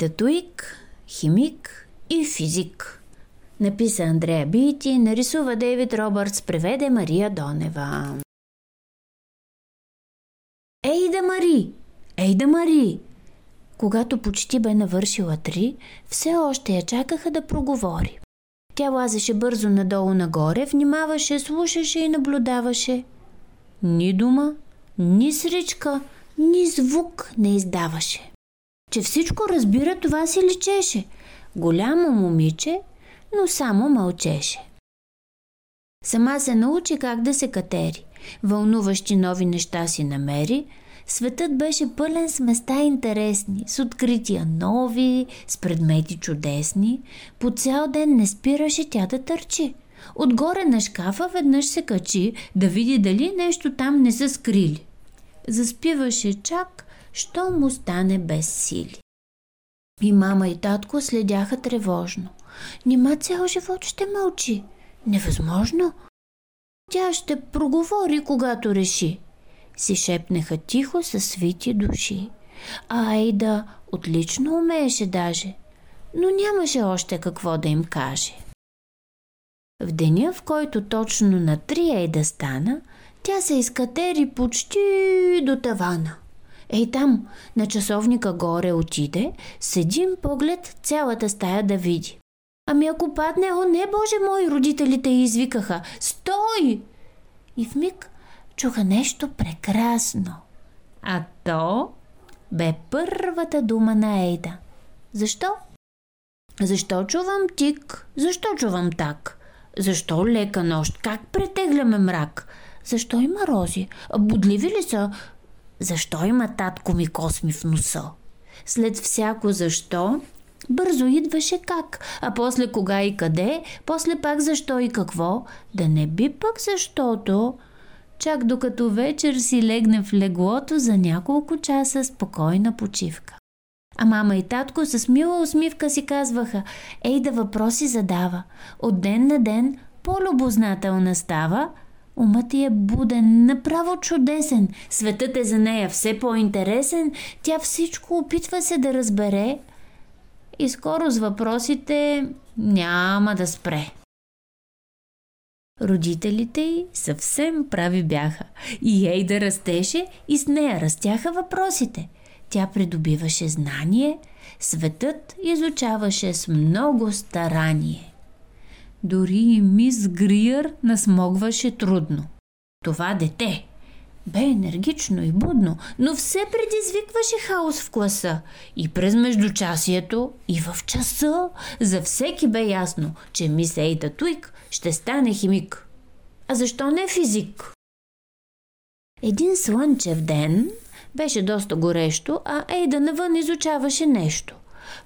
Ейда Туик, химик и физик. Написа Андрея Бити, нарисува Дейвид Робъртс, преведе Мария Донева. Ейда Мари! Ейда Мари! Когато почти бе навършила три, все още я чакаха да проговори. Тя лазеше бързо надолу-нагоре, внимаваше, слушаше и наблюдаваше. Ни дума, ни сричка, ни звук не издаваше. Че всичко разбира, това си личеше. Голямо момиче, но само мълчеше. Сама се научи как да се катери. Вълнуващи нови неща си намери. Светът беше пълен с места интересни, с открития нови, с предмети чудесни. По цял ден не спираше тя да търчи. Отгоре на шкафа веднъж се качи да види дали нещо там не са скрили. Заспиваше чак, що му стане без сили. И мама и татко следяха тревожно. Нима цял живот ще мълчи. Невъзможно. Тя ще проговори, когато реши. Си шепнеха тихо със свити души. А Айда отлично умееше даже, но нямаше още какво да им каже. В деня, в който точно на три Ейда стана, тя се изкатери почти до тавана. Ей там, на часовника горе отиде, с един поглед цялата стая да види. Ами ако падне, о не, Боже мой, родителите извикаха. Стой! И в миг чуха нещо прекрасно. А то бе първата дума на Ейда. Защо? Защо чувам тик? Защо чувам так? Защо лека нощ? Как претегляме мрак? Защо има рози? Будливи ли са? Защо има татко ми косми в носа? След всяко защо, бързо идваше как, а после кога и къде, после пак защо и какво, да не би пък защото, чак докато вечер си легне в леглото за няколко часа спокойна почивка. А мама и татко с мила усмивка си казваха, ей да въпроси задава, от ден на ден по-любознателна става, Умът ти е буден, направо чудесен. Светът е за нея все по-интересен. Тя всичко опитва се да разбере. И скоро с въпросите няма да спре. Родителите й съвсем прави бяха. И ей да растеше, и с нея растяха въпросите. Тя придобиваше знание, светът изучаваше с много старание. Дори и мис Гриер насмогваше трудно. Това дете бе енергично и будно, но все предизвикваше хаос в класа. И през междучасието, и в часа, за всеки бе ясно, че мис Ейда Туик ще стане химик. А защо не физик? Един слънчев ден беше доста горещо, а Ейда навън изучаваше нещо.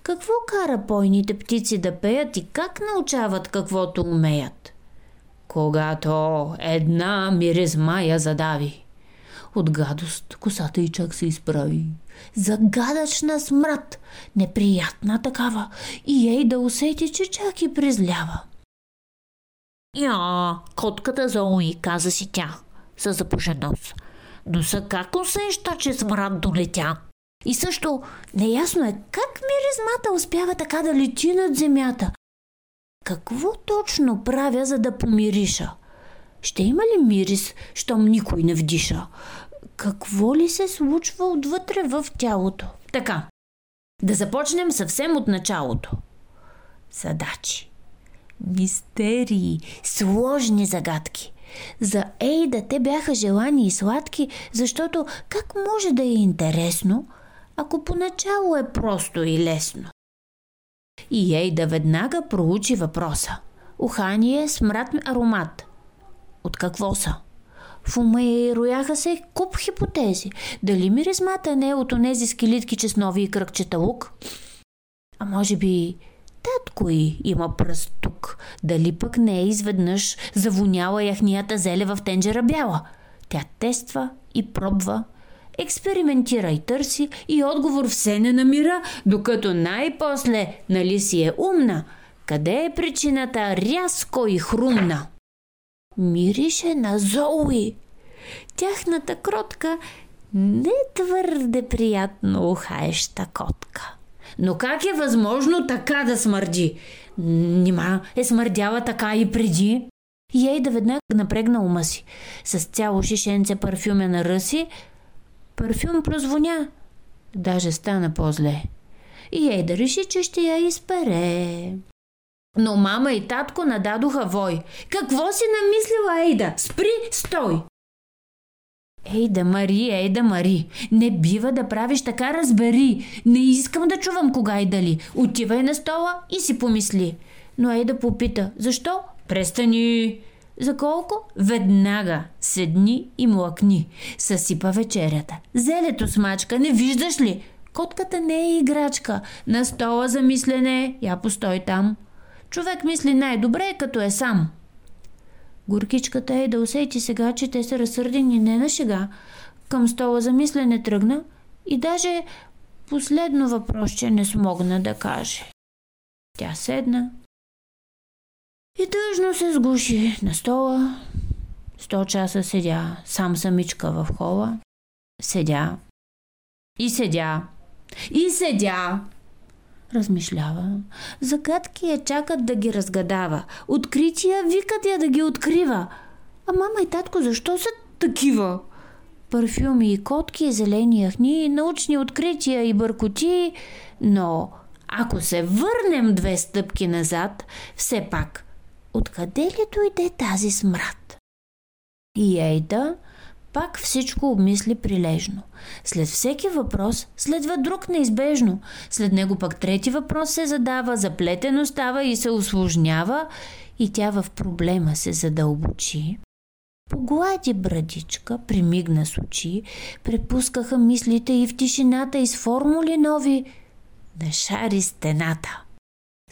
Какво кара пойните птици да пеят и как научават каквото умеят? Когато една миризма я задави. От гадост косата и чак се изправи. Загадъчна смрад, неприятна такава, и ей да усети, че чак и презлява. Я, котката Зои, каза си тя, със запушен нос. Но са как усеща, че смрад долетя? И също неясно е как миризмата успява така да лети над земята. Какво точно правя, за да помириша? Ще има ли мирис, щом никой не вдиша? Какво ли се случва отвътре в тялото? Така, да започнем съвсем от началото. Задачи. Мистерии, сложни загадки. За Ейда те бяха желани и сладки, защото как може да е интересно – ако поначало е просто и лесно. И ей да веднага проучи въпроса. Ухание, смрад, аромат. От какво са? В ума и рояха се куп хипотези. Дали миризмата не е от онези скелитки чеснови и кръгчета лук? А може би татко и има пръст тук. Дали пък не е изведнъж завоняла яхнията зеле в тенджера бяла? Тя тества и пробва експериментира и търси и отговор все не намира, докато най-после, нали си е умна, къде е причината рязко и хрумна? Мирише на Зоуи. Тяхната кротка не твърде приятно ухаеща котка. Но как е възможно така да смърди? Нима е смърдяла така и преди? Ей да веднага напрегна ума си. С цяло шишенце парфюме на ръси, парфюм прозвоня. Даже стана по-зле. И ей да реши, че ще я изпере. Но мама и татко нададоха вой. Какво си намислила, Ейда? Спри, стой! Ейда, Мари, Ейда, Мари, не бива да правиш така, разбери. Не искам да чувам кога и дали. Отивай на стола и си помисли. Но Ейда попита, защо? Престани! За колко? Веднага. Седни и млъкни. Съсипа вечерята. Зелето смачка, не виждаш ли? Котката не е играчка. На стола за мислене. Я постой там. Човек мисли най-добре, като е сам. Горкичката е да усети сега, че те са разсърдени не на шега. Към стола за мислене тръгна и даже последно въпросче не смогна да каже. Тя седна и тъжно се сгуши на стола. Сто часа седя сам самичка в хола. Седя. И седя. И седя. Размишлява. Загадки я чакат да ги разгадава. Открития викат я да ги открива. А мама и татко защо са такива? Парфюми и котки, зелени яхни, научни открития и бъркоти, но ако се върнем две стъпки назад, все пак, откъде ли дойде тази смрад? И Ейда пак всичко обмисли прилежно. След всеки въпрос следва друг неизбежно. След него пък трети въпрос се задава, заплетено става и се усложнява и тя в проблема се задълбочи. Поглади брадичка, примигна с очи, препускаха мислите и в тишината из формули нови нашари стената.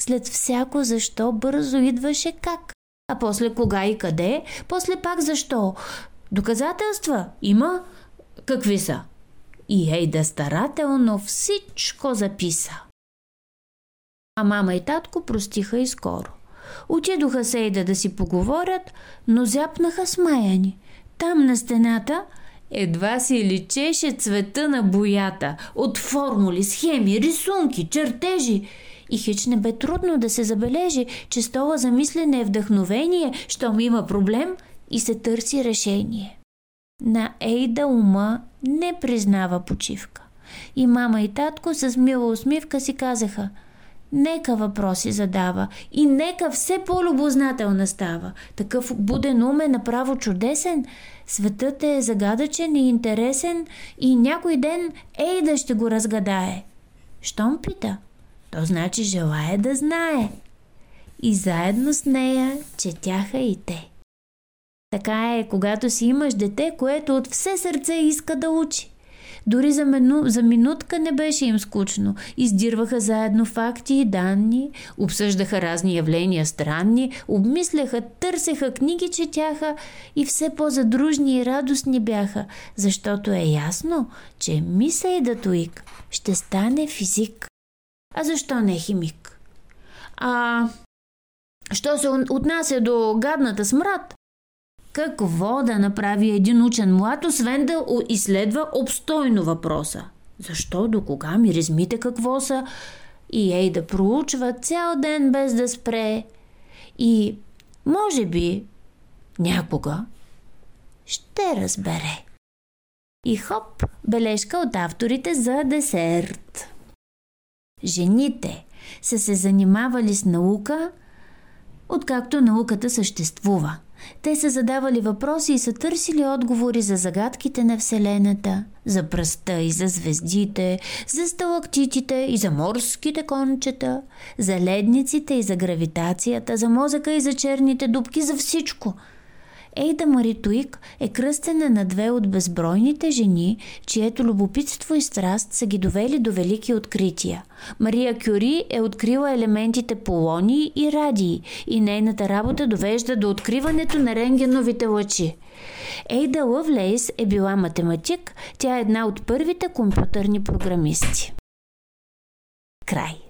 След всяко защо бързо идваше как, а после кога и къде, после пак защо. Доказателства има. Какви са? И Ейда старателно всичко записа. А мама и татко простиха и скоро. Отидоха се Ейда да си поговорят, но зяпнаха смаяни. Там на стената едва си личеше цвета на боята от формули, схеми, рисунки, чертежи. И хич не бе трудно да се забележи, че стола за мислене е вдъхновение, щом има проблем – и се търси решение. На Ейда ума не признава почивка. И мама и татко с мила усмивка си казаха Нека въпроси задава и нека все по-любознателна става. Такъв буден ум е направо чудесен. Светът е загадъчен и интересен и някой ден Ейда ще го разгадае. Щом пита? То значи желая да знае. И заедно с нея четяха и те. Така е, когато си имаш дете, което от все сърце иска да учи. Дори за, мену, за минутка не беше им скучно. Издирваха заедно факти и данни, обсъждаха разни явления странни, обмисляха, търсеха книги, четяха и все по-задружни и радостни бяха, защото е ясно, че Миса и Датуик ще стане физик. А защо не химик? А що се отнася до гадната смрад, какво да направи един учен млад, освен да изследва обстойно въпроса? Защо, до кога, миризмите какво са? И ей да проучва цял ден без да спре. И, може би, някога ще разбере. И хоп, бележка от авторите за десерт. Жените са се занимавали с наука, откакто науката съществува – те са задавали въпроси и са търсили отговори за загадките на Вселената, за пръста и за звездите, за сталактитите и за морските кончета, за ледниците и за гравитацията, за мозъка и за черните дубки, за всичко – Ейда Маритуик е кръстена на две от безбройните жени, чието любопитство и страст са ги довели до велики открития. Мария Кюри е открила елементите полони и радии и нейната работа довежда до откриването на рентгеновите лъчи. Ейда Лъвлейс е била математик, тя е една от първите компютърни програмисти. Край.